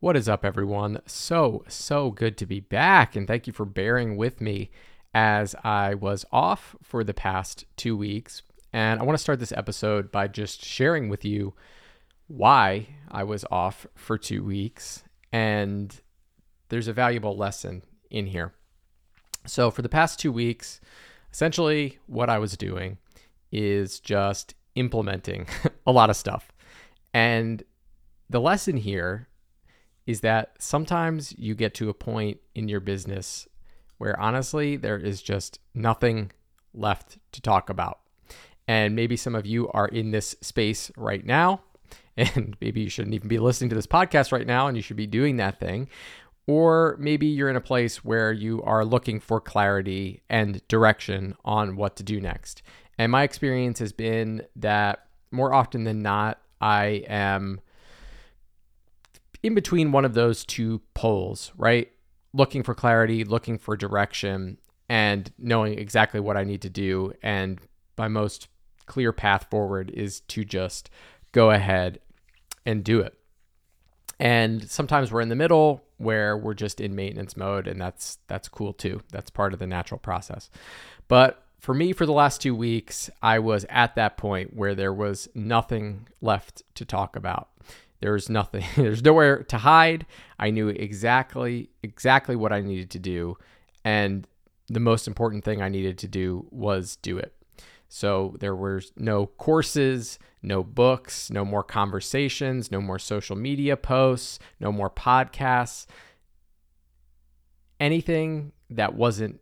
What is up, everyone? So, so good to be back, and thank you for bearing with me as I was off for the past two weeks. And I want to start this episode by just sharing with you why I was off for two weeks. And there's a valuable lesson in here. So, for the past two weeks, essentially what I was doing is just implementing a lot of stuff. And the lesson here is that sometimes you get to a point in your business where honestly there is just nothing left to talk about. And maybe some of you are in this space right now, and maybe you shouldn't even be listening to this podcast right now, and you should be doing that thing. Or maybe you're in a place where you are looking for clarity and direction on what to do next. And my experience has been that more often than not, I am in between one of those two poles, right? Looking for clarity, looking for direction, and knowing exactly what I need to do. And my most clear path forward is to just go ahead and do it. And sometimes we're in the middle where we're just in maintenance mode and that's that's cool too. That's part of the natural process. But for me for the last 2 weeks, I was at that point where there was nothing left to talk about. There was nothing. There's nowhere to hide. I knew exactly exactly what I needed to do, and the most important thing I needed to do was do it. So there were no courses, no books, no more conversations, no more social media posts, no more podcasts. Anything that wasn't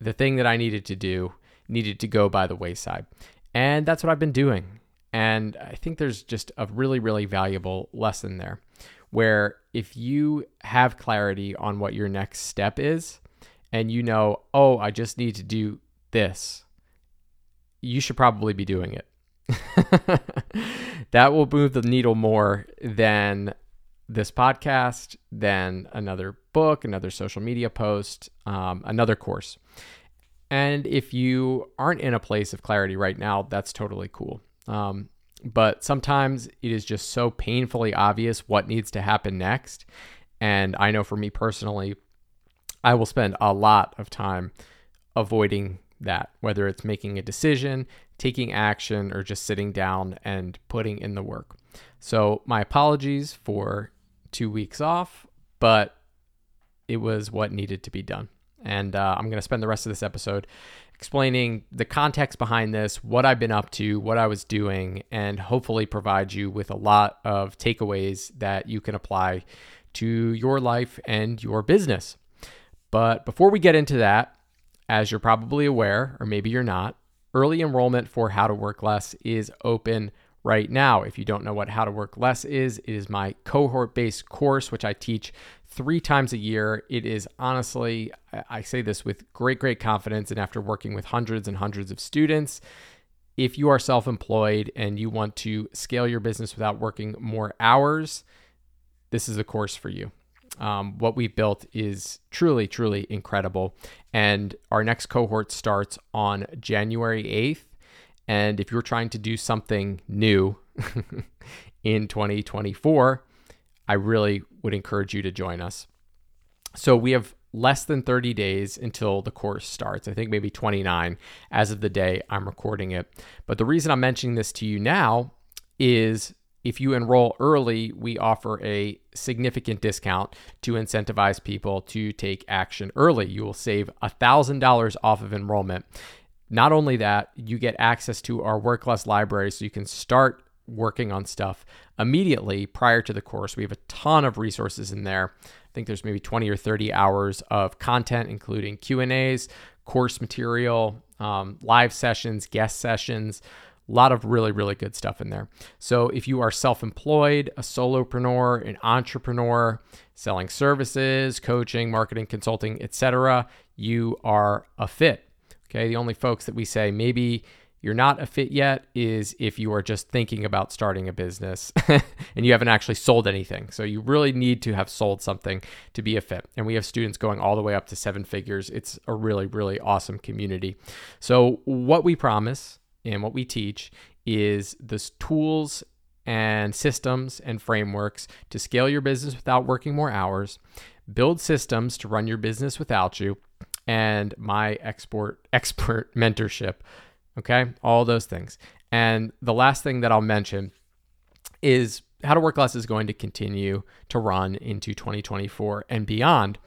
the thing that I needed to do needed to go by the wayside. And that's what I've been doing. And I think there's just a really, really valuable lesson there where if you have clarity on what your next step is and you know, oh, I just need to do this, you should probably be doing it. that will move the needle more than this podcast, than another book, another social media post, um, another course. And if you aren't in a place of clarity right now, that's totally cool. Um, but sometimes it is just so painfully obvious what needs to happen next. And I know for me personally, I will spend a lot of time avoiding that, whether it's making a decision, taking action, or just sitting down and putting in the work. So, my apologies for two weeks off, but it was what needed to be done. And uh, I'm going to spend the rest of this episode explaining the context behind this, what I've been up to, what I was doing, and hopefully provide you with a lot of takeaways that you can apply to your life and your business. But before we get into that, as you're probably aware, or maybe you're not, early enrollment for How to Work Less is open right now. If you don't know what How to Work Less is, it is my cohort based course, which I teach three times a year. It is honestly, I say this with great, great confidence. And after working with hundreds and hundreds of students, if you are self employed and you want to scale your business without working more hours, this is a course for you. Um, what we've built is truly, truly incredible. And our next cohort starts on January 8th. And if you're trying to do something new in 2024, I really would encourage you to join us. So we have less than 30 days until the course starts. I think maybe 29 as of the day I'm recording it. But the reason I'm mentioning this to you now is if you enroll early, we offer a significant discount to incentivize people to take action early. You will save $1,000 off of enrollment. Not only that, you get access to our Work Less library so you can start working on stuff immediately prior to the course. We have a ton of resources in there. I think there's maybe 20 or 30 hours of content, including Q and A's, course material, um, live sessions, guest sessions. A lot of really, really good stuff in there. So, if you are self employed, a solopreneur, an entrepreneur, selling services, coaching, marketing, consulting, etc., you are a fit. Okay. The only folks that we say maybe you're not a fit yet is if you are just thinking about starting a business and you haven't actually sold anything. So you really need to have sold something to be a fit. And we have students going all the way up to seven figures. It's a really, really awesome community. So, what we promise and what we teach is the tools and systems and frameworks to scale your business without working more hours, build systems to run your business without you, and my export expert mentorship. Okay, all those things. And the last thing that I'll mention is how to work less is going to continue to run into 2024 and beyond.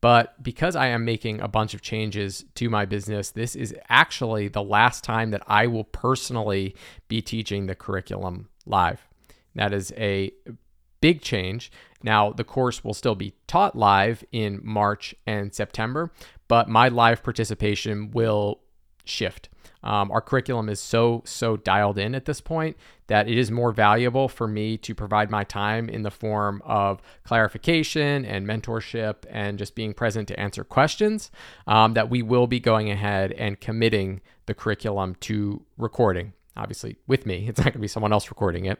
But because I am making a bunch of changes to my business, this is actually the last time that I will personally be teaching the curriculum live. That is a big change. Now, the course will still be taught live in March and September, but my live participation will shift. Um, our curriculum is so, so dialed in at this point that it is more valuable for me to provide my time in the form of clarification and mentorship and just being present to answer questions. Um, that we will be going ahead and committing the curriculum to recording. Obviously, with me, it's not going to be someone else recording it.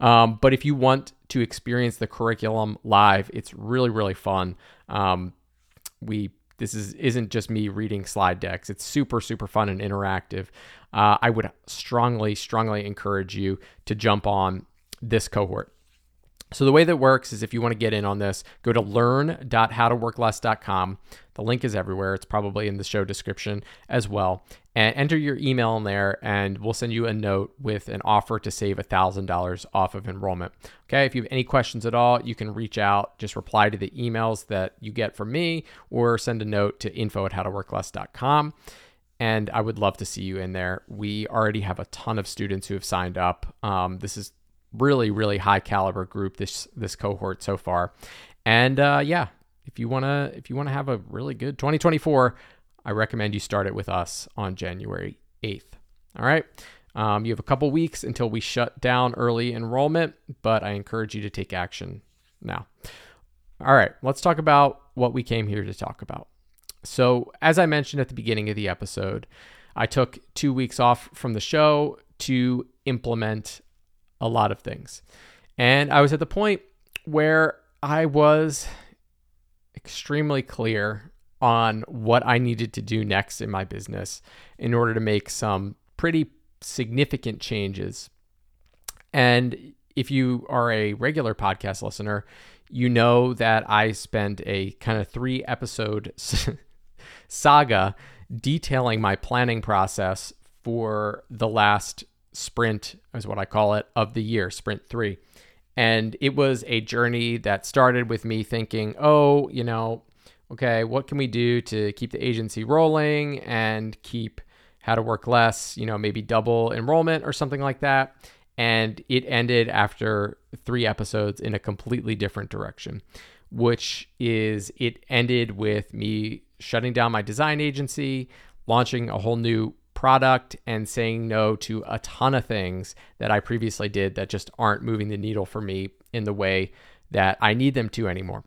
Um, but if you want to experience the curriculum live, it's really, really fun. Um, we this is isn't just me reading slide decks. It's super super fun and interactive. Uh, I would strongly strongly encourage you to jump on this cohort. So the way that works is if you want to get in on this, go to learn.howtoworkless.com. The link is everywhere. It's probably in the show description as well. And enter your email in there, and we'll send you a note with an offer to save $1,000 off of enrollment. Okay, if you have any questions at all, you can reach out, just reply to the emails that you get from me, or send a note to info at howtoworkless.com and I would love to see you in there. We already have a ton of students who have signed up. Um, this is really really high caliber group this this cohort so far. And uh, yeah if you want to if you want to have a really good 2024 i recommend you start it with us on january 8th all right? Um, you have a couple weeks until we shut down early enrollment but i encourage you to take action now. All right let's talk about what we came here to talk about. So as i mentioned at the beginning of the episode i took two weeks off from the show to implement a lot of things. And I was at the point where I was extremely clear on what I needed to do next in my business in order to make some pretty significant changes. And if you are a regular podcast listener, you know that I spent a kind of three episode saga detailing my planning process for the last sprint, is what I call it, of the year, sprint three. And it was a journey that started with me thinking, oh, you know, okay, what can we do to keep the agency rolling and keep how to work less, you know, maybe double enrollment or something like that. And it ended after three episodes in a completely different direction, which is it ended with me shutting down my design agency, launching a whole new product and saying no to a ton of things that I previously did that just aren't moving the needle for me in the way that I need them to anymore.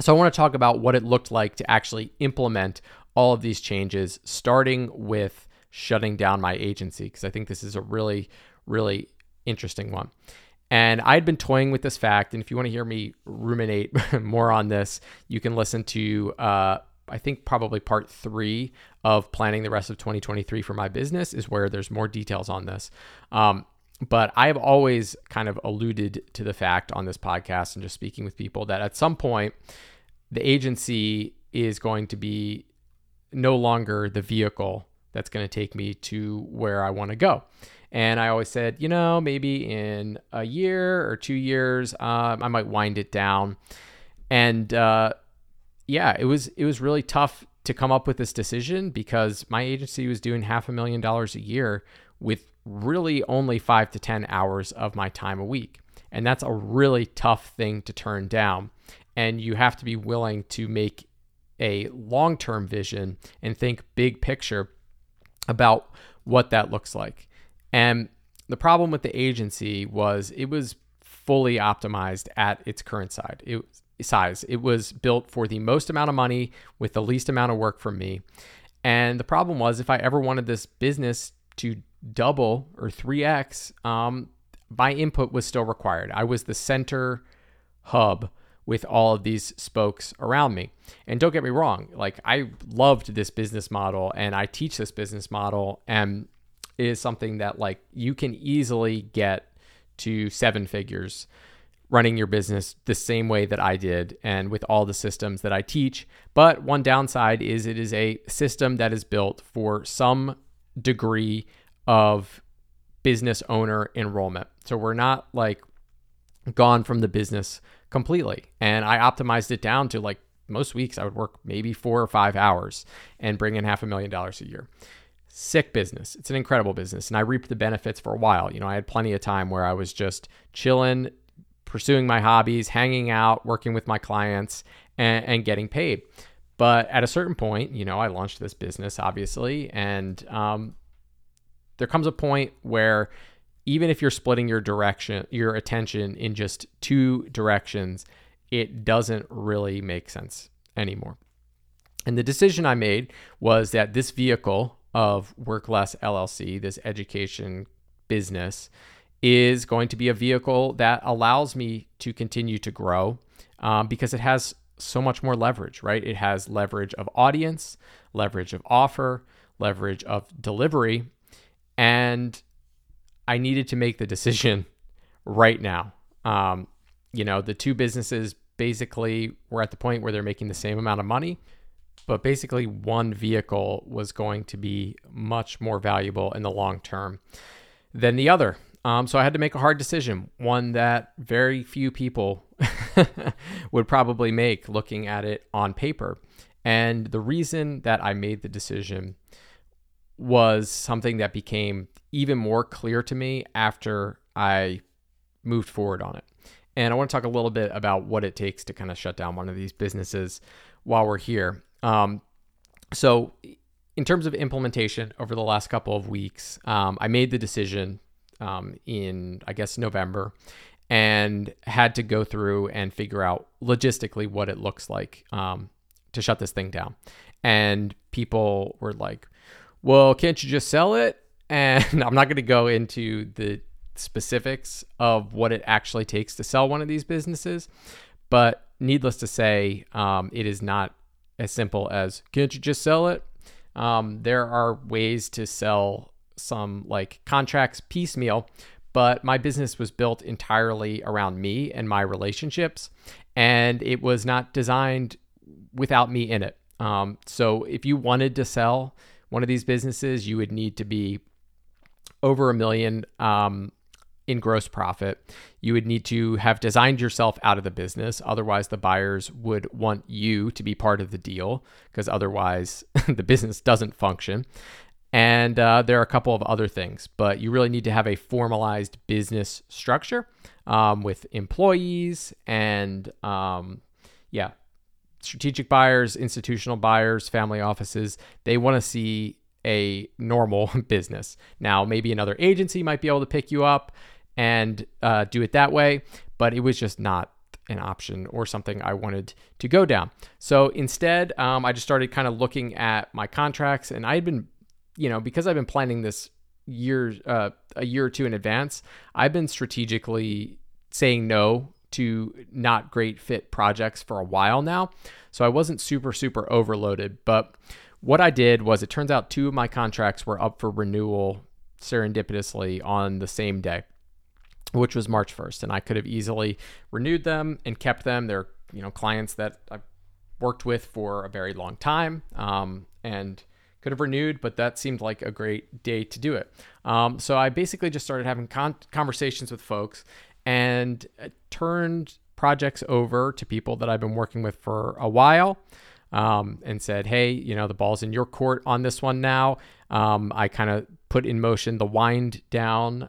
So, I want to talk about what it looked like to actually implement all of these changes, starting with shutting down my agency, because I think this is a really, really interesting one. And I'd been toying with this fact. And if you want to hear me ruminate more on this, you can listen to uh, I think probably part three of planning the rest of 2023 for my business is where there's more details on this. Um, but I've always kind of alluded to the fact on this podcast and just speaking with people that at some point, the agency is going to be no longer the vehicle that's going to take me to where I want to go. And I always said, you know, maybe in a year or two years, um, I might wind it down. And uh, yeah, it was it was really tough to come up with this decision because my agency was doing half a million dollars a year with really only 5 to 10 hours of my time a week. And that's a really tough thing to turn down. And you have to be willing to make a long-term vision and think big picture about what that looks like. And the problem with the agency was it was fully optimized at its current side. It size. It was built for the most amount of money with the least amount of work from me. And the problem was, if I ever wanted this business to double or 3x, um, my input was still required. I was the center hub with all of these spokes around me. And don't get me wrong, like I loved this business model and I teach this business model and is something that like you can easily get to seven figures running your business the same way that I did and with all the systems that I teach. But one downside is it is a system that is built for some degree of business owner enrollment. So we're not like gone from the business completely. And I optimized it down to like most weeks I would work maybe four or five hours and bring in half a million dollars a year. Sick business. It's an incredible business. And I reaped the benefits for a while. You know, I had plenty of time where I was just chilling, pursuing my hobbies, hanging out, working with my clients, and, and getting paid. But at a certain point, you know, I launched this business, obviously, and um, there comes a point where even if you're splitting your direction, your attention in just two directions, it doesn't really make sense anymore. And the decision I made was that this vehicle of Work Less LLC, this education business, is going to be a vehicle that allows me to continue to grow um, because it has so much more leverage, right? It has leverage of audience, leverage of offer, leverage of delivery. And I needed to make the decision right now. Um, you know, the two businesses basically were at the point where they're making the same amount of money, but basically one vehicle was going to be much more valuable in the long term than the other. Um, so I had to make a hard decision, one that very few people would probably make looking at it on paper. And the reason that I made the decision was something that became even more clear to me after I moved forward on it. And I want to talk a little bit about what it takes to kind of shut down one of these businesses while we're here. Um, so, in terms of implementation over the last couple of weeks, um, I made the decision um, in, I guess, November and had to go through and figure out logistically what it looks like um, to shut this thing down. And people were like, well, can't you just sell it? And I'm not going to go into the specifics of what it actually takes to sell one of these businesses. But needless to say, um, it is not as simple as can't you just sell it? Um, there are ways to sell some like contracts piecemeal, but my business was built entirely around me and my relationships, and it was not designed without me in it. Um, so if you wanted to sell one of these businesses, you would need to be over a million um, in gross profit. You would need to have designed yourself out of the business. Otherwise, the buyers would want you to be part of the deal because otherwise, the business doesn't function. And uh, there are a couple of other things, but you really need to have a formalized business structure um, with employees and, um, yeah, strategic buyers, institutional buyers, family offices. They want to see a normal business. Now, maybe another agency might be able to pick you up and uh, do it that way, but it was just not an option or something I wanted to go down. So instead, um, I just started kind of looking at my contracts, and I had been you know, because I've been planning this year, uh, a year or two in advance, I've been strategically saying no to not great fit projects for a while now. So I wasn't super, super overloaded. But what I did was it turns out two of my contracts were up for renewal serendipitously on the same day, which was March 1st. And I could have easily renewed them and kept them. They're, you know, clients that I've worked with for a very long time. Um, and could have renewed, but that seemed like a great day to do it. Um, so I basically just started having con- conversations with folks and uh, turned projects over to people that I've been working with for a while. Um, and said, hey, you know, the ball's in your court on this one now. Um, I kind of put in motion the wind down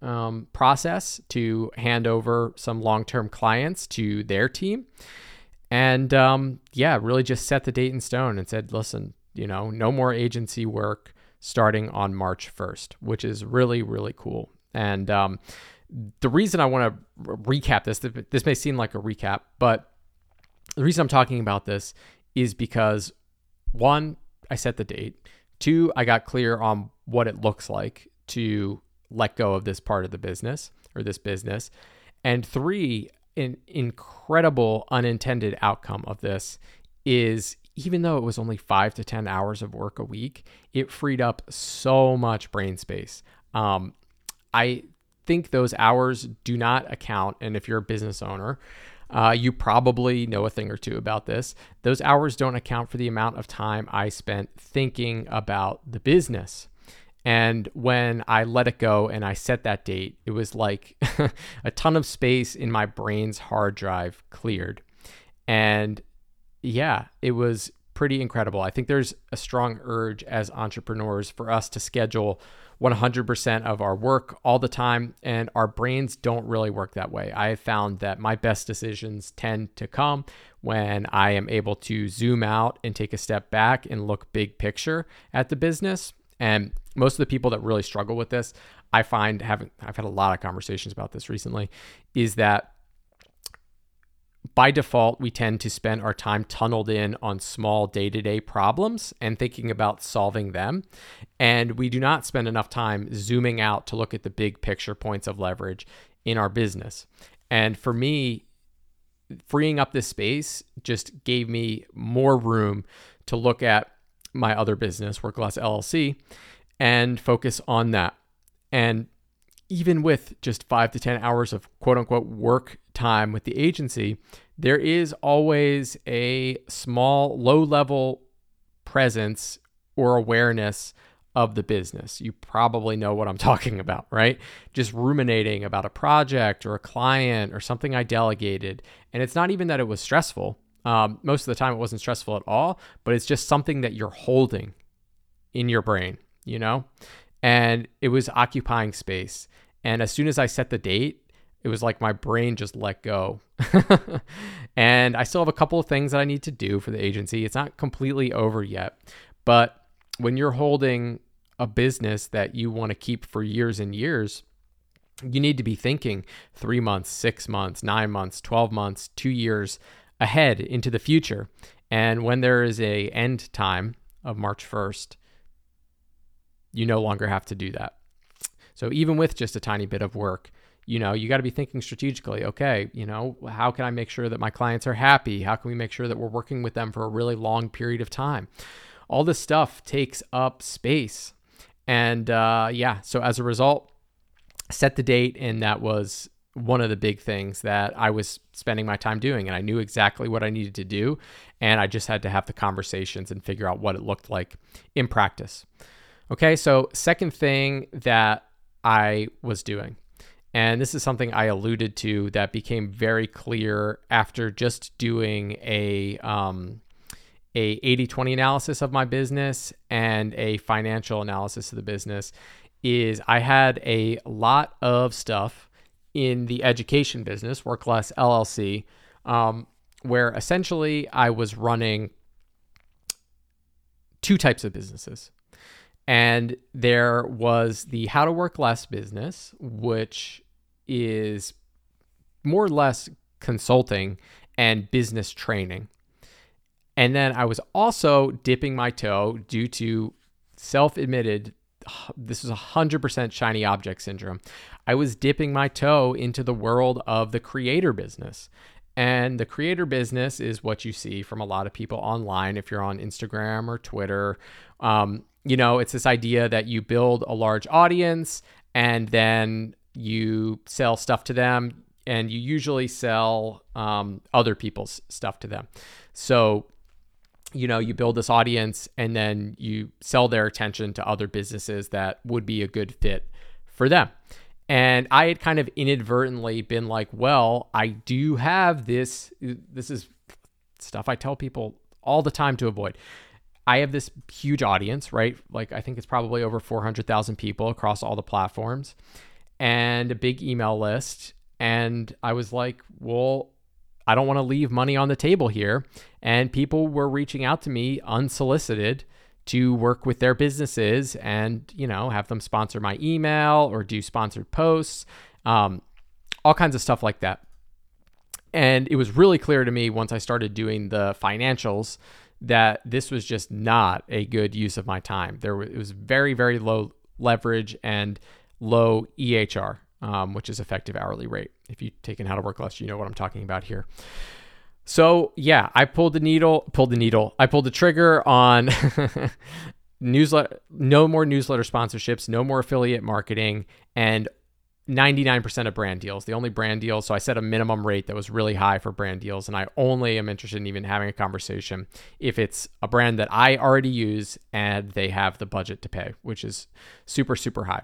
um, process to hand over some long term clients to their team. And um, yeah, really just set the date in stone and said, listen, you know, no more agency work starting on March 1st, which is really, really cool. And um, the reason I want to recap this, this may seem like a recap, but the reason I'm talking about this is because one, I set the date. Two, I got clear on what it looks like to let go of this part of the business or this business. And three, an incredible unintended outcome of this is even though it was only five to 10 hours of work a week, it freed up so much brain space. Um, I think those hours do not account. And if you're a business owner, uh, you probably know a thing or two about this. Those hours don't account for the amount of time I spent thinking about the business. And when I let it go and I set that date, it was like a ton of space in my brain's hard drive cleared. And yeah, it was pretty incredible. I think there's a strong urge as entrepreneurs for us to schedule 100% of our work all the time, and our brains don't really work that way. I have found that my best decisions tend to come when I am able to zoom out and take a step back and look big picture at the business. And most of the people that really struggle with this, I find having I've had a lot of conversations about this recently, is that by default, we tend to spend our time tunneled in on small day to day problems and thinking about solving them. And we do not spend enough time zooming out to look at the big picture points of leverage in our business. And for me, freeing up this space just gave me more room to look at my other business, Workless LLC, and focus on that. And even with just five to 10 hours of quote unquote work time with the agency, there is always a small, low level presence or awareness of the business. You probably know what I'm talking about, right? Just ruminating about a project or a client or something I delegated. And it's not even that it was stressful. Um, most of the time, it wasn't stressful at all, but it's just something that you're holding in your brain, you know? And it was occupying space. And as soon as I set the date, it was like my brain just let go. and I still have a couple of things that I need to do for the agency. It's not completely over yet. But when you're holding a business that you want to keep for years and years, you need to be thinking three months, six months, nine months, 12 months, two years ahead into the future. And when there is a end time of March 1st, you no longer have to do that. So even with just a tiny bit of work, you know, you got to be thinking strategically, okay, you know, how can I make sure that my clients are happy? How can we make sure that we're working with them for a really long period of time? All this stuff takes up space. And uh, yeah, so as a result, set the date, and that was one of the big things that I was spending my time doing. And I knew exactly what I needed to do. And I just had to have the conversations and figure out what it looked like in practice. Okay, so second thing that I was doing. And this is something I alluded to that became very clear after just doing a um, a 80-20 analysis of my business and a financial analysis of the business is I had a lot of stuff in the education business, Workless LLC, um, where essentially I was running two types of businesses. And there was the How to Work Less business, which is more or less consulting and business training. And then I was also dipping my toe due to self admitted, this is 100% shiny object syndrome. I was dipping my toe into the world of the creator business. And the creator business is what you see from a lot of people online if you're on Instagram or Twitter. Um, you know, it's this idea that you build a large audience and then you sell stuff to them, and you usually sell um, other people's stuff to them. So, you know, you build this audience and then you sell their attention to other businesses that would be a good fit for them. And I had kind of inadvertently been like, well, I do have this. This is stuff I tell people all the time to avoid. I have this huge audience, right? Like I think it's probably over 400,000 people across all the platforms and a big email list. And I was like, well, I don't want to leave money on the table here. And people were reaching out to me unsolicited to work with their businesses and, you know, have them sponsor my email or do sponsored posts, um, all kinds of stuff like that. And it was really clear to me once I started doing the financials that this was just not a good use of my time. There was, it was very, very low leverage and low EHR, um, which is effective hourly rate. If you've taken how to work less, you know what I'm talking about here. So yeah, I pulled the needle, pulled the needle. I pulled the trigger on newsletter, no more newsletter sponsorships, no more affiliate marketing, and 99% of brand deals, the only brand deals. So I set a minimum rate that was really high for brand deals. And I only am interested in even having a conversation if it's a brand that I already use and they have the budget to pay, which is super, super high.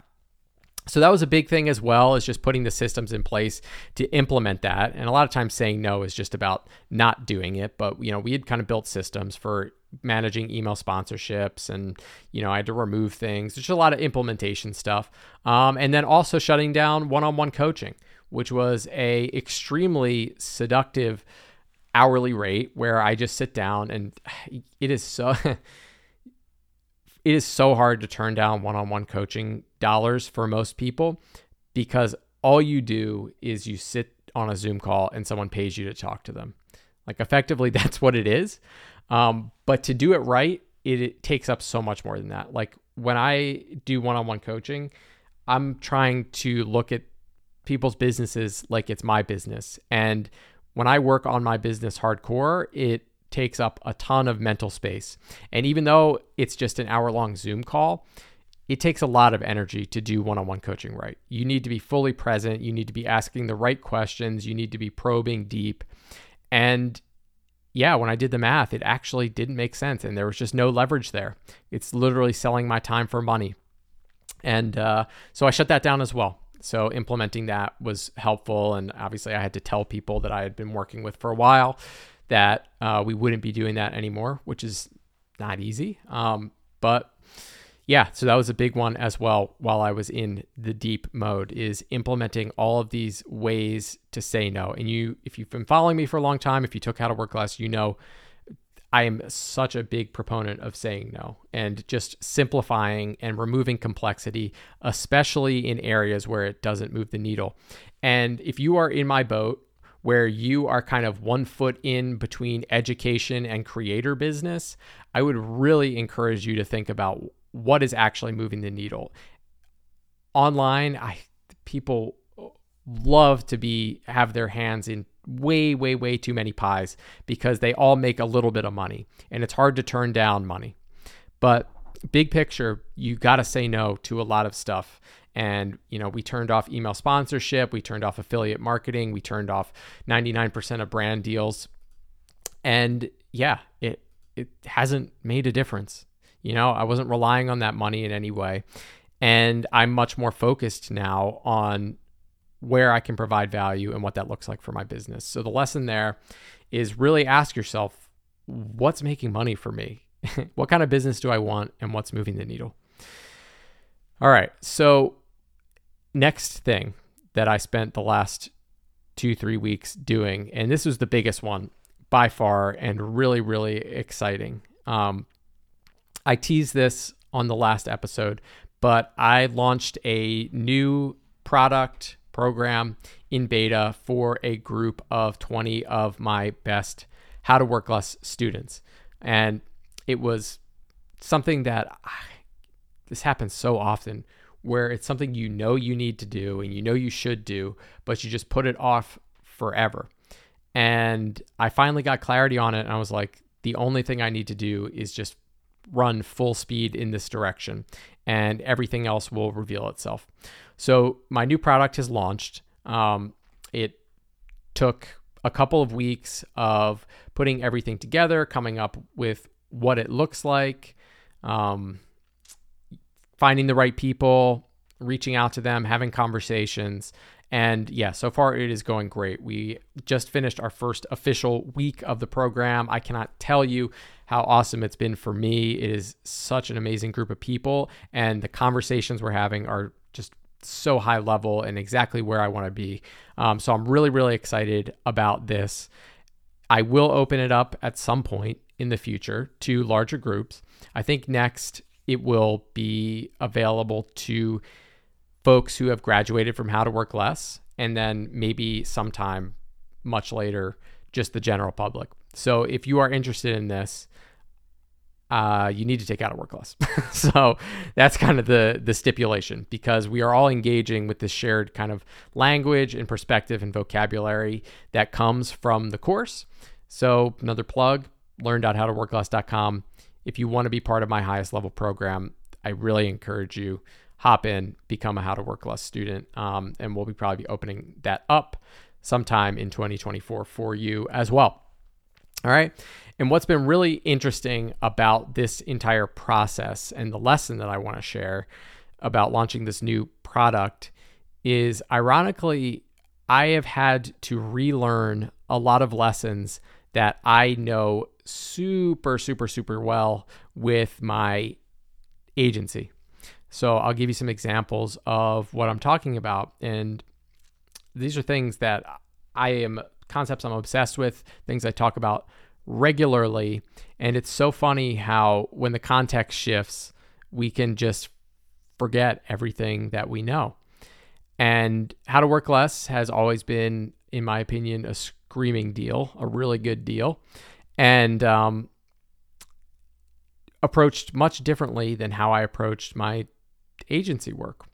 So that was a big thing as well as just putting the systems in place to implement that. And a lot of times saying no is just about not doing it. But, you know, we had kind of built systems for managing email sponsorships and, you know, I had to remove things. There's just a lot of implementation stuff. Um, and then also shutting down one-on-one coaching, which was a extremely seductive hourly rate where I just sit down and it is so it is so hard to turn down one-on-one coaching dollars for most people because all you do is you sit on a Zoom call and someone pays you to talk to them. Like effectively, that's what it is. Um, but to do it right, it, it takes up so much more than that. Like when I do one-on-one coaching, I'm trying to look at people's businesses like it's my business. And when I work on my business hardcore, it takes up a ton of mental space. And even though it's just an hour long Zoom call, it takes a lot of energy to do one on one coaching right. You need to be fully present. You need to be asking the right questions. You need to be probing deep. And yeah, when I did the math, it actually didn't make sense. And there was just no leverage there. It's literally selling my time for money. And uh, so I shut that down as well. So implementing that was helpful. And obviously, I had to tell people that I had been working with for a while that uh, we wouldn't be doing that anymore, which is not easy. Um, but yeah, so that was a big one as well while I was in the deep mode is implementing all of these ways to say no. And you if you've been following me for a long time, if you took how to work less, you know I am such a big proponent of saying no and just simplifying and removing complexity, especially in areas where it doesn't move the needle. And if you are in my boat where you are kind of one foot in between education and creator business, I would really encourage you to think about what is actually moving the needle. Online, I people love to be have their hands in way way way too many pies because they all make a little bit of money and it's hard to turn down money. But big picture, you got to say no to a lot of stuff and, you know, we turned off email sponsorship, we turned off affiliate marketing, we turned off 99% of brand deals. And yeah, it it hasn't made a difference. You know, I wasn't relying on that money in any way. And I'm much more focused now on where I can provide value and what that looks like for my business. So the lesson there is really ask yourself what's making money for me? what kind of business do I want and what's moving the needle? All right. So next thing that I spent the last two, three weeks doing, and this was the biggest one by far and really, really exciting. Um, I teased this on the last episode, but I launched a new product program in beta for a group of 20 of my best How to Work Less students. And it was something that I, this happens so often where it's something you know you need to do and you know you should do, but you just put it off forever. And I finally got clarity on it. And I was like, the only thing I need to do is just run full speed in this direction, and everything else will reveal itself. So, my new product has launched. Um, it took a couple of weeks of putting everything together, coming up with what it looks like, um, finding the right people, reaching out to them, having conversations. And yeah, so far it is going great. We just finished our first official week of the program. I cannot tell you how awesome it's been for me. It is such an amazing group of people, and the conversations we're having are just so high level and exactly where I want to be. Um, so I'm really, really excited about this. I will open it up at some point in the future to larger groups. I think next it will be available to folks who have graduated from How to Work Less, and then maybe sometime much later, just the general public. So if you are interested in this, uh, you need to take out a Work Less. so that's kind of the the stipulation because we are all engaging with this shared kind of language and perspective and vocabulary that comes from the course. So another plug, learn.howtoworkless.com if you want to be part of my highest level program, I really encourage you hop in, become a How to Work Less student. Um, and we'll be probably be opening that up sometime in 2024 for you as well. All right. And what's been really interesting about this entire process and the lesson that I want to share about launching this new product is ironically, I have had to relearn a lot of lessons that I know super, super, super well with my agency. So I'll give you some examples of what I'm talking about. And these are things that I am concepts I'm obsessed with, things I talk about regularly. And it's so funny how when the context shifts, we can just forget everything that we know. And how to work less has always been, in my opinion, a screaming deal, a really good deal, and um, approached much differently than how I approached my agency work.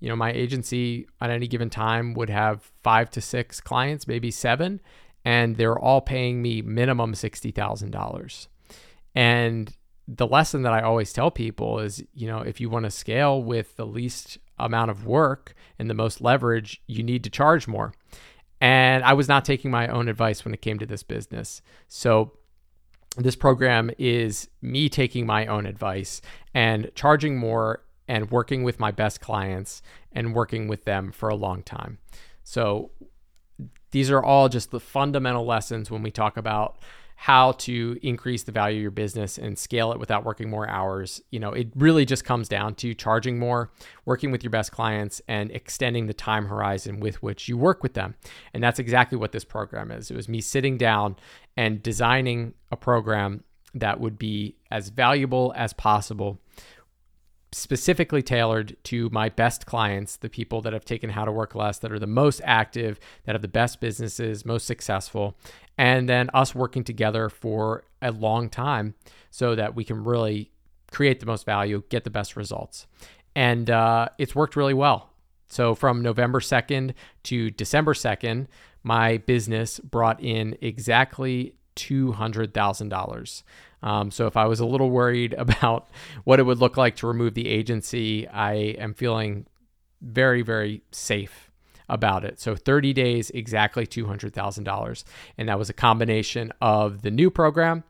You know, my agency at any given time would have five to six clients, maybe seven, and they're all paying me minimum $60,000. And the lesson that I always tell people is, you know, if you want to scale with the least amount of work and the most leverage, you need to charge more. And I was not taking my own advice when it came to this business. So this program is me taking my own advice and charging more and working with my best clients and working with them for a long time. So these are all just the fundamental lessons when we talk about how to increase the value of your business and scale it without working more hours. You know, it really just comes down to charging more, working with your best clients, and extending the time horizon with which you work with them. And that's exactly what this program is. It was me sitting down and designing a program that would be as valuable as possible specifically tailored to my best clients, the people that have taken how to work less, that are the most active, that have the best businesses, most successful, and then us working together for a long time so that we can really create the most value, get the best results. And uh, it's worked really well. So from November 2nd to December 2nd, my business brought in exactly $200,000. Um, so if I was a little worried about what it would look like to remove the agency, I am feeling very, very safe about it. So 30 days, exactly $200,000. And that was a combination of the new program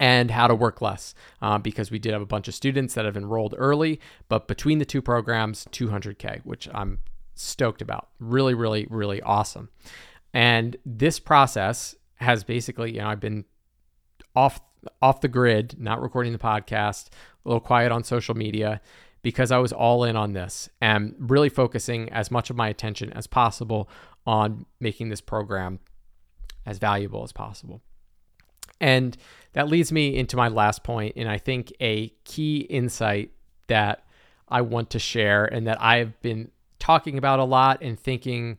and how to work less um, because we did have a bunch of students that have enrolled early. But between the two programs, 200K, which I'm stoked about. Really, really, really awesome. And this process has basically, you know, I've been off off the grid, not recording the podcast, a little quiet on social media because I was all in on this and really focusing as much of my attention as possible on making this program as valuable as possible. And that leads me into my last point, and I think a key insight that I want to share and that I've been talking about a lot and thinking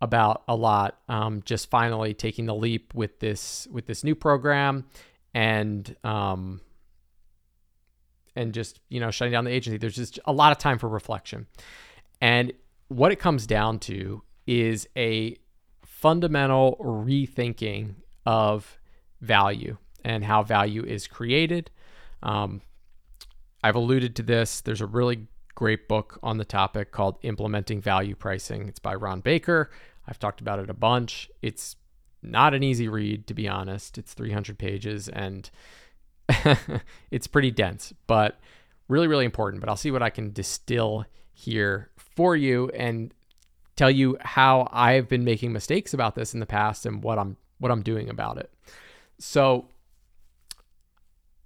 about a lot. Um, just finally taking the leap with this with this new program and um, and just you know shutting down the agency. There's just a lot of time for reflection, and what it comes down to is a fundamental rethinking of value and how value is created. Um, I've alluded to this. There's a really great book on the topic called Implementing Value Pricing. It's by Ron Baker. I've talked about it a bunch. It's not an easy read, to be honest. It's 300 pages and it's pretty dense, but really, really important. But I'll see what I can distill here for you and tell you how I've been making mistakes about this in the past and what I'm what I'm doing about it. So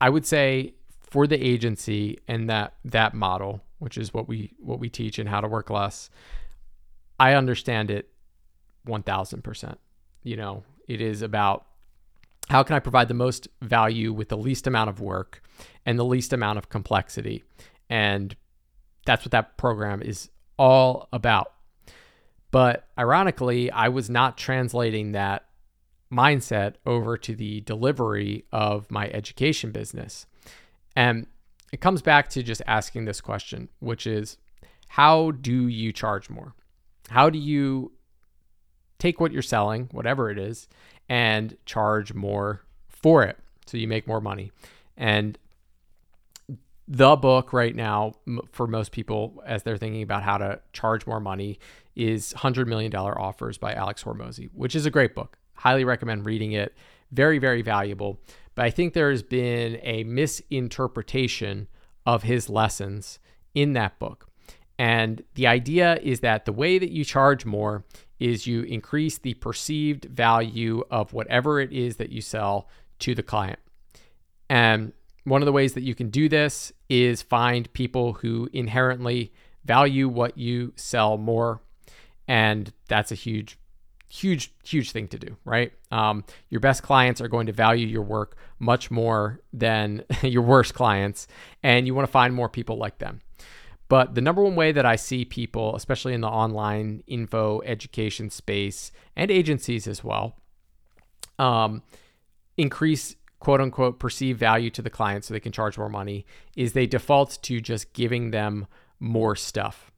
I would say for the agency and that that model, which is what we what we teach and how to work less, I understand it 1000%. You know, it is about how can I provide the most value with the least amount of work and the least amount of complexity. And that's what that program is all about. But ironically, I was not translating that mindset over to the delivery of my education business. And it comes back to just asking this question, which is how do you charge more? How do you take what you're selling, whatever it is, and charge more for it so you make more money? And the book right now for most people as they're thinking about how to charge more money is $100 million offers by alex hormozi which is a great book highly recommend reading it very very valuable. But i think there's been a misinterpretation of his lessons in that book. And the idea is that the way that you charge more is you increase the perceived value of whatever it is that you sell to the client. And one of the ways that you can do this is find people who inherently value what you sell more. And that's a huge, huge, huge thing to do, right? Um, your best clients are going to value your work much more than your worst clients. And you want to find more people like them. But the number one way that I see people, especially in the online info education space and agencies as well, um, increase quote unquote perceived value to the client so they can charge more money is they default to just giving them more stuff.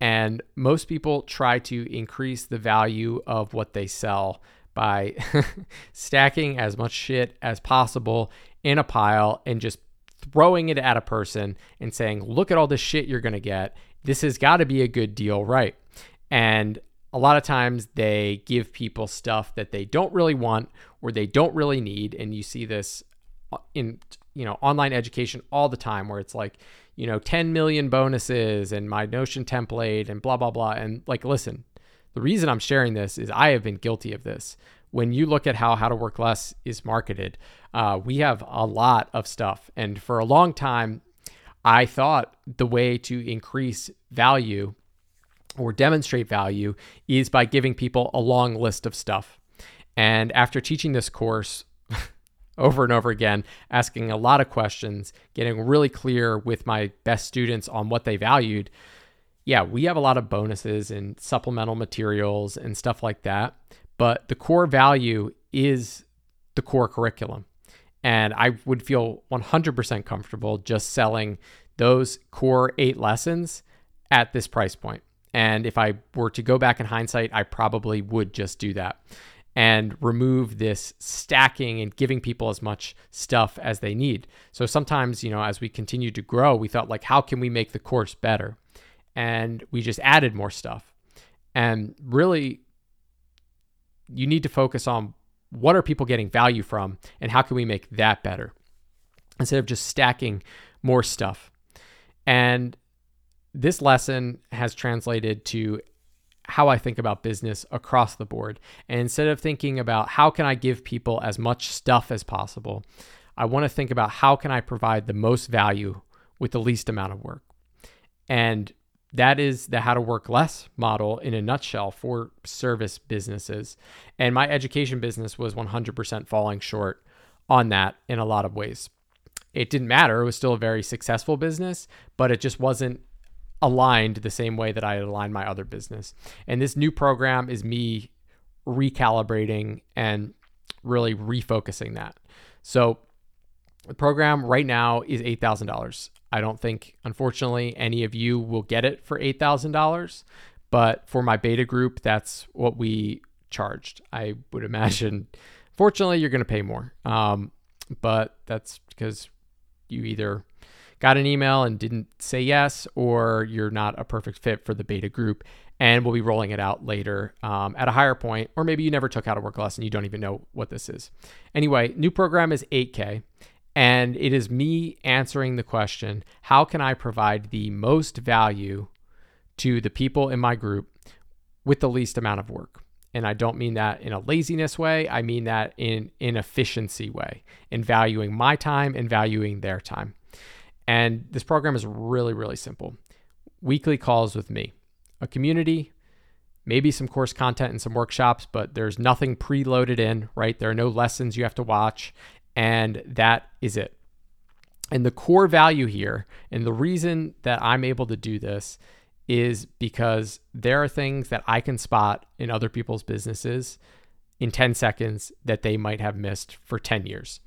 And most people try to increase the value of what they sell by stacking as much shit as possible in a pile and just throwing it at a person and saying, look at all this shit you're going to get. This has got to be a good deal, right? And a lot of times they give people stuff that they don't really want or they don't really need and you see this in you know online education all the time where it's like you know 10 million bonuses and my notion template and blah blah blah. And like listen the reason i'm sharing this is i have been guilty of this. When you look at how how to work less is marketed uh, we have a lot of stuff. And for a long time i thought the way to increase value or demonstrate value is by giving people a long list of stuff. And after teaching this course over and over again, asking a lot of questions, getting really clear with my best students on what they valued, yeah, we have a lot of bonuses and supplemental materials and stuff like that. But the core value is the core curriculum. And I would feel 100% comfortable just selling those core eight lessons at this price point. And if I were to go back in hindsight, I probably would just do that and remove this stacking and giving people as much stuff as they need. So sometimes, you know, as we continued to grow, we thought like how can we make the course better? And we just added more stuff. And really you need to focus on what are people getting value from and how can we make that better instead of just stacking more stuff. And this lesson has translated to how I think about business across the board. And instead of thinking about how can I give people as much stuff as possible, I want to think about how can I provide the most value with the least amount of work. And that is the how to work less model in a nutshell for service businesses. And my education business was 100% falling short on that in a lot of ways. It didn't matter. It was still a very successful business, but it just wasn't aligned the same way that I aligned my other business. And this new program is me recalibrating and really refocusing that. So the program right now is $8,000. I don't think, unfortunately, any of you will get it for $8,000. But for my beta group, that's what we charged. I would imagine, fortunately, you're going to pay more. Um, but that's because you either got an email and didn't say yes, or you're not a perfect fit for the beta group. And we'll be rolling it out later um, at a higher point, or maybe you never took How to Work Less, you don't even know what this is. Anyway, new program is 8K, and it is me answering the question how can I provide the most value to the people in my group with the least amount of work? And I don't mean that in a laziness way. I mean that in an efficiency way, in valuing my time and valuing their time. And this program is really, really simple weekly calls with me, a community, maybe some course content and some workshops, but there's nothing preloaded in, right? There are no lessons you have to watch, and that is it. And the core value here, and the reason that I'm able to do this is because there are things that I can spot in other people's businesses in 10 seconds that they might have missed for 10 years.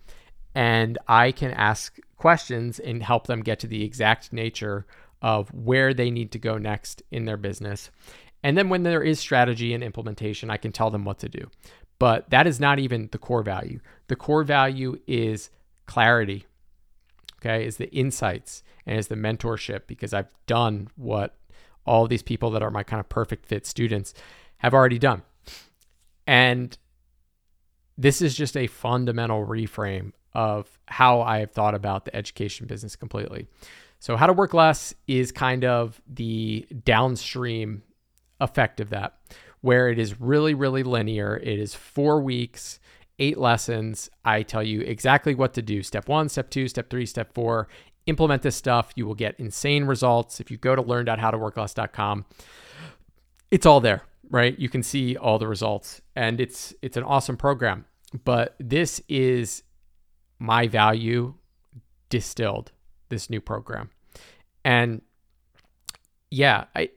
And I can ask questions and help them get to the exact nature of where they need to go next in their business. And then when there is strategy and implementation, I can tell them what to do. But that is not even the core value. The core value is clarity. okay, is the insights and is the mentorship because I've done what all these people that are my kind of perfect fit students have already done. And this is just a fundamental reframe of how I have thought about the education business completely. So, how to work less is kind of the downstream effect of that, where it is really, really linear. It is four weeks, eight lessons. I tell you exactly what to do step one, step two, step three, step four. Implement this stuff. You will get insane results. If you go to learn.howtoworkless.com, it's all there, right? You can see all the results and it's it's an awesome program. But this is my value distilled this new program. And yeah, I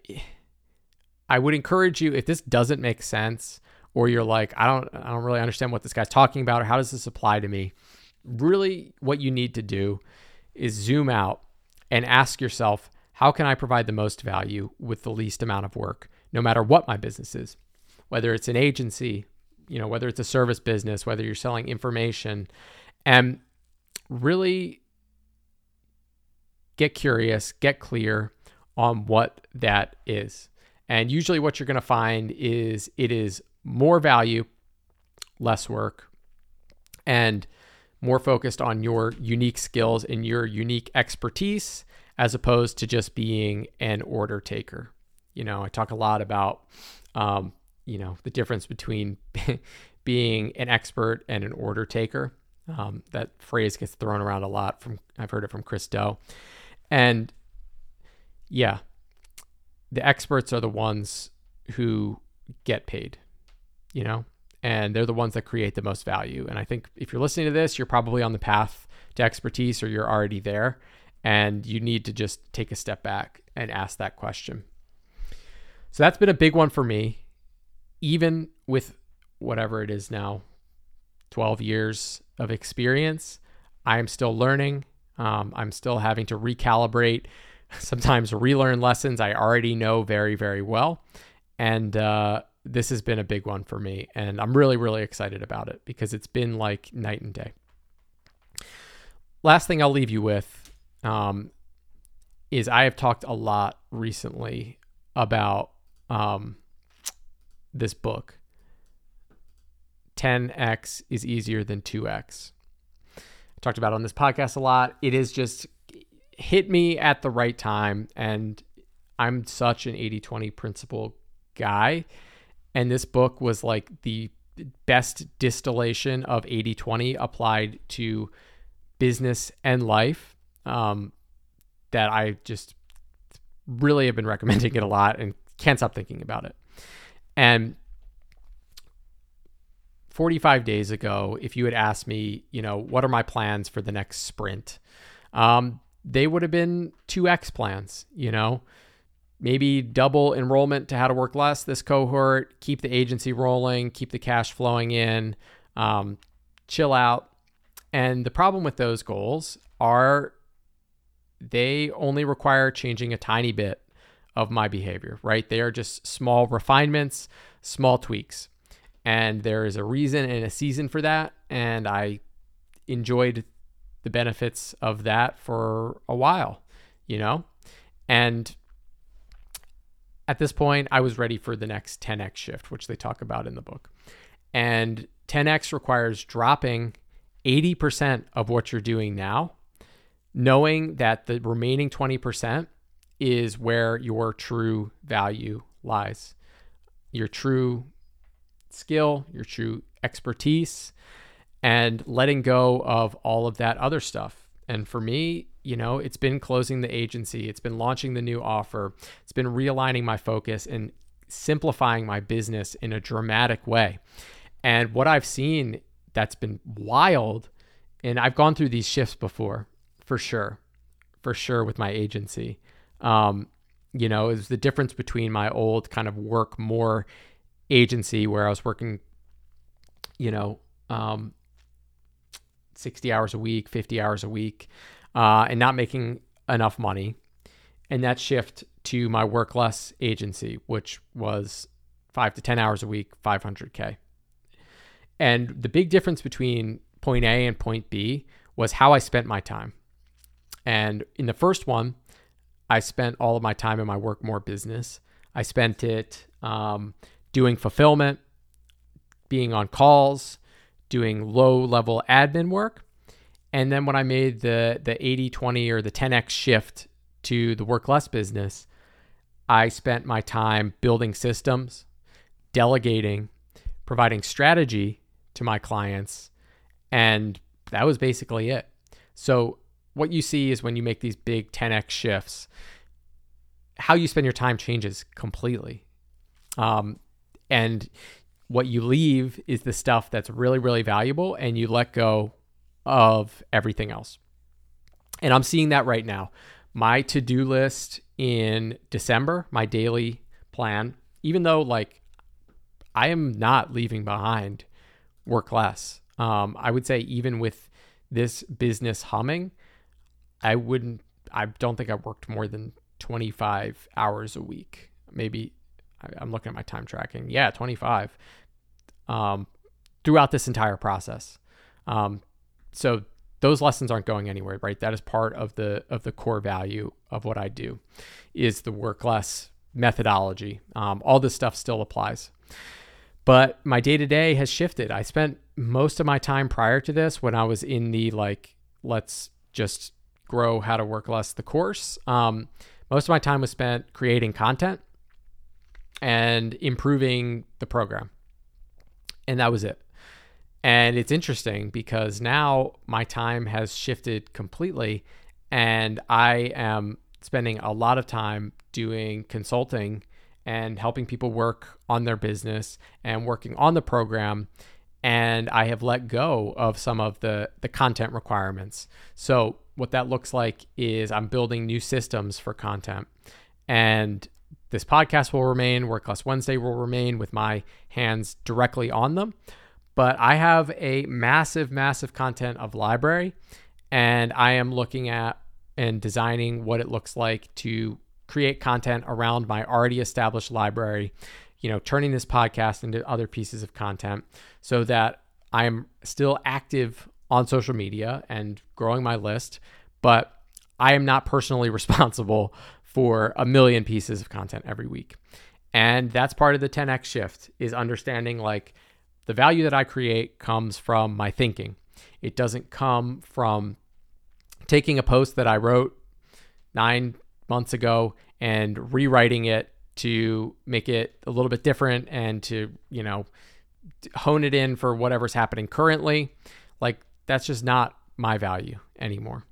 I would encourage you if this doesn't make sense or you're like I don't I don't really understand what this guy's talking about or how does this apply to me? Really what you need to do is zoom out and ask yourself how can I provide the most value with the least amount of work no matter what my business is? Whether it's an agency, you know, whether it's a service business, whether you're selling information and really get curious, get clear on what that is. And usually, what you're going to find is it is more value, less work, and more focused on your unique skills and your unique expertise as opposed to just being an order taker. You know, I talk a lot about, um, you know, the difference between being an expert and an order taker. Um, that phrase gets thrown around a lot from I've heard it from Chris Do, And yeah, the experts are the ones who get paid, you know, and they're the ones that create the most value. And I think if you're listening to this, you're probably on the path to expertise or you're already there. And you need to just take a step back and ask that question. So that's been a big one for me, even with whatever it is now 12 years of experience. I am still learning. Um, I'm still having to recalibrate, sometimes relearn lessons I already know very, very well. And uh, this has been a big one for me. And I'm really, really excited about it because it's been like night and day. Last thing I'll leave you with um, is I have talked a lot recently about um, this book 10x is easier than 2x. I talked about on this podcast a lot. It is just hit me at the right time. And I'm such an 80 20 principle guy. And this book was like the best distillation of 80 20 applied to business and life um, that I just really have been recommending it a lot and can't stop thinking about it. And 45 days ago, if you had asked me, you know, what are my plans for the next sprint, um, they would have been 2x plans, you know, maybe double enrollment to how to work less this cohort, keep the agency rolling, keep the cash flowing in, um, chill out. And the problem with those goals are they only require changing a tiny bit of my behavior, right? They are just small refinements, small tweaks and there is a reason and a season for that. And i enjoyed the benefits of that for a while you know? And at this point i was ready for the next 10x shift which they talk about in the book. And 10x requires dropping 80% of what you're doing now knowing that the remaining 20% is where your true value lies. Your true skill, your true expertise, and letting go of all of that other stuff. And for me, you know, it's been closing the agency, it's been launching the new offer, it's been realigning my focus and simplifying my business in a dramatic way. And what I've seen that's been wild, and I've gone through these shifts before, for sure, for sure with my agency. Um, you know, is the difference between my old kind of work more agency where I was working, you know, um, 60 hours a week, 50 hours a week, uh, and not making enough money. And that shift to my work less agency, which was five to 10 hours a week, 500K. And the big difference between point A and point B was how I spent my time. And in the first one, I spent all of my time in my work more business. I spent it um, doing fulfillment, being on calls, doing low level admin work. And then when I made the the 80 20 or the 10x shift to the work less business, I spent my time building systems, delegating, providing strategy to my clients, and that was basically it. So, what you see is when you make these big 10x shifts, how you spend your time changes completely. Um, and what you leave is the stuff that's really, really valuable, and you let go of everything else. And I'm seeing that right now. My to do list in December, my daily plan, even though like I am not leaving behind work less. Um, I would say even with this business humming, I wouldn't. I don't think I worked more than 25 hours a week. Maybe I'm looking at my time tracking. Yeah, 25 um, throughout this entire process. Um, so those lessons aren't going anywhere, right? That is part of the of the core value of what I do, is the work less methodology. Um, all this stuff still applies, but my day to day has shifted. I spent most of my time prior to this when I was in the like let's just grow how to work less the course. Um, most of my time was spent creating content and improving the program, and that was it. And it's interesting because now my time has shifted completely and I am spending a lot of time doing consulting and helping people work on their business and working on the program and I have let go of some of the the content requirements. So what that looks like is I'm building new systems for content and this podcast will remain, Work Less Wednesday will remain with my hands directly on them. But I have a massive, massive content of library, and I am looking at and designing what it looks like to create content around my already established library, you know, turning this podcast into other pieces of content so that I am still active on social media and growing my list, but I am not personally responsible for a million pieces of content every week. And that's part of the 10x shift is understanding like the value that I create comes from my thinking. It doesn't come from taking a post that I wrote nine months ago and rewriting it to make it a little bit different and to, you know, hone it in for whatever's happening currently. Like, that's just not my value anymore.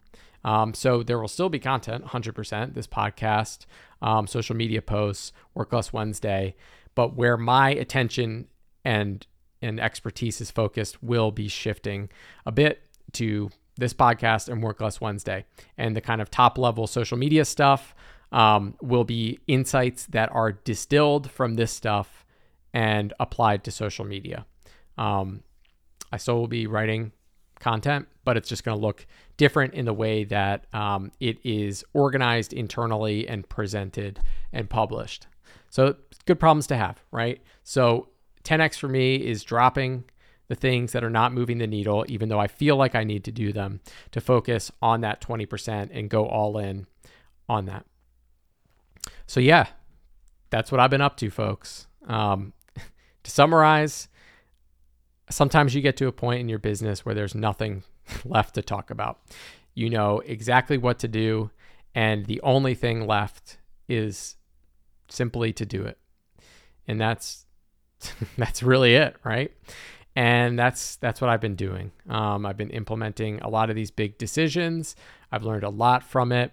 Um, so there will still be content, 100%, this podcast, um, social media posts, Work Less Wednesday. But where my attention and and expertise is focused will be shifting a bit to this podcast and Work Less Wednesday. And the kind of top level social media stuff um, will be insights that are distilled from this stuff and applied to social media. Um, I still will be writing content, but it's just going to look different in the way that um, it is organized internally and presented and published. So, good problems to have, right? So, 10x for me is dropping the things that are not moving the needle, even though I feel like I need to do them, to focus on that 20% and go all in on that. So, yeah, that's what I've been up to, folks. Um, to summarize, sometimes you get to a point in your business where there's nothing left to talk about. You know exactly what to do, and the only thing left is simply to do it. And that's that's really it, right? And that's that's what I've been doing. Um, I've been implementing a lot of these big decisions. I've learned a lot from it,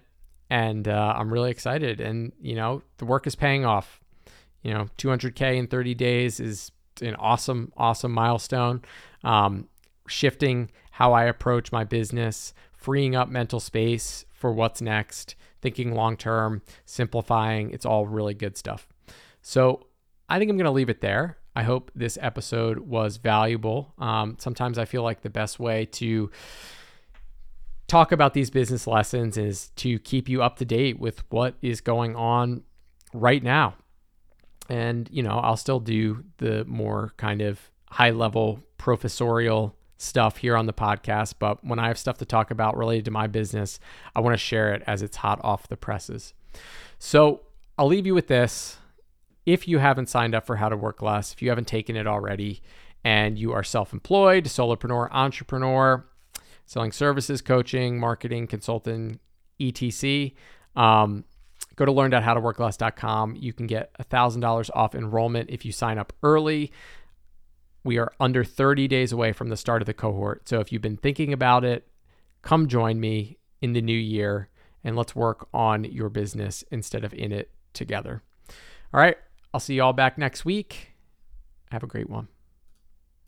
and uh, I'm really excited. And you know, the work is paying off. You know, 200k in 30 days is an awesome, awesome milestone. Um, shifting how I approach my business, freeing up mental space for what's next, thinking long term, simplifying. It's all really good stuff. So I think I'm going to leave it there. I hope this episode was valuable. Um, sometimes I feel like the best way to talk about these business lessons is to keep you up to date with what is going on right now. And, you know, I'll still do the more kind of high level professorial stuff here on the podcast, but when I have stuff to talk about related to my business, I want to share it as it's hot off the presses. So I'll leave you with this. If you haven't signed up for How to Work Less, if you haven't taken it already, and you are self employed, solopreneur, entrepreneur, selling services, coaching, marketing, consulting, etc., um, go to learn.howtoworkless.com. You can get $1,000 off enrollment if you sign up early. We are under 30 days away from the start of the cohort. So if you've been thinking about it, come join me in the new year and let's work on your business instead of in it together. All right. I'll see you all back next week. Have a great one.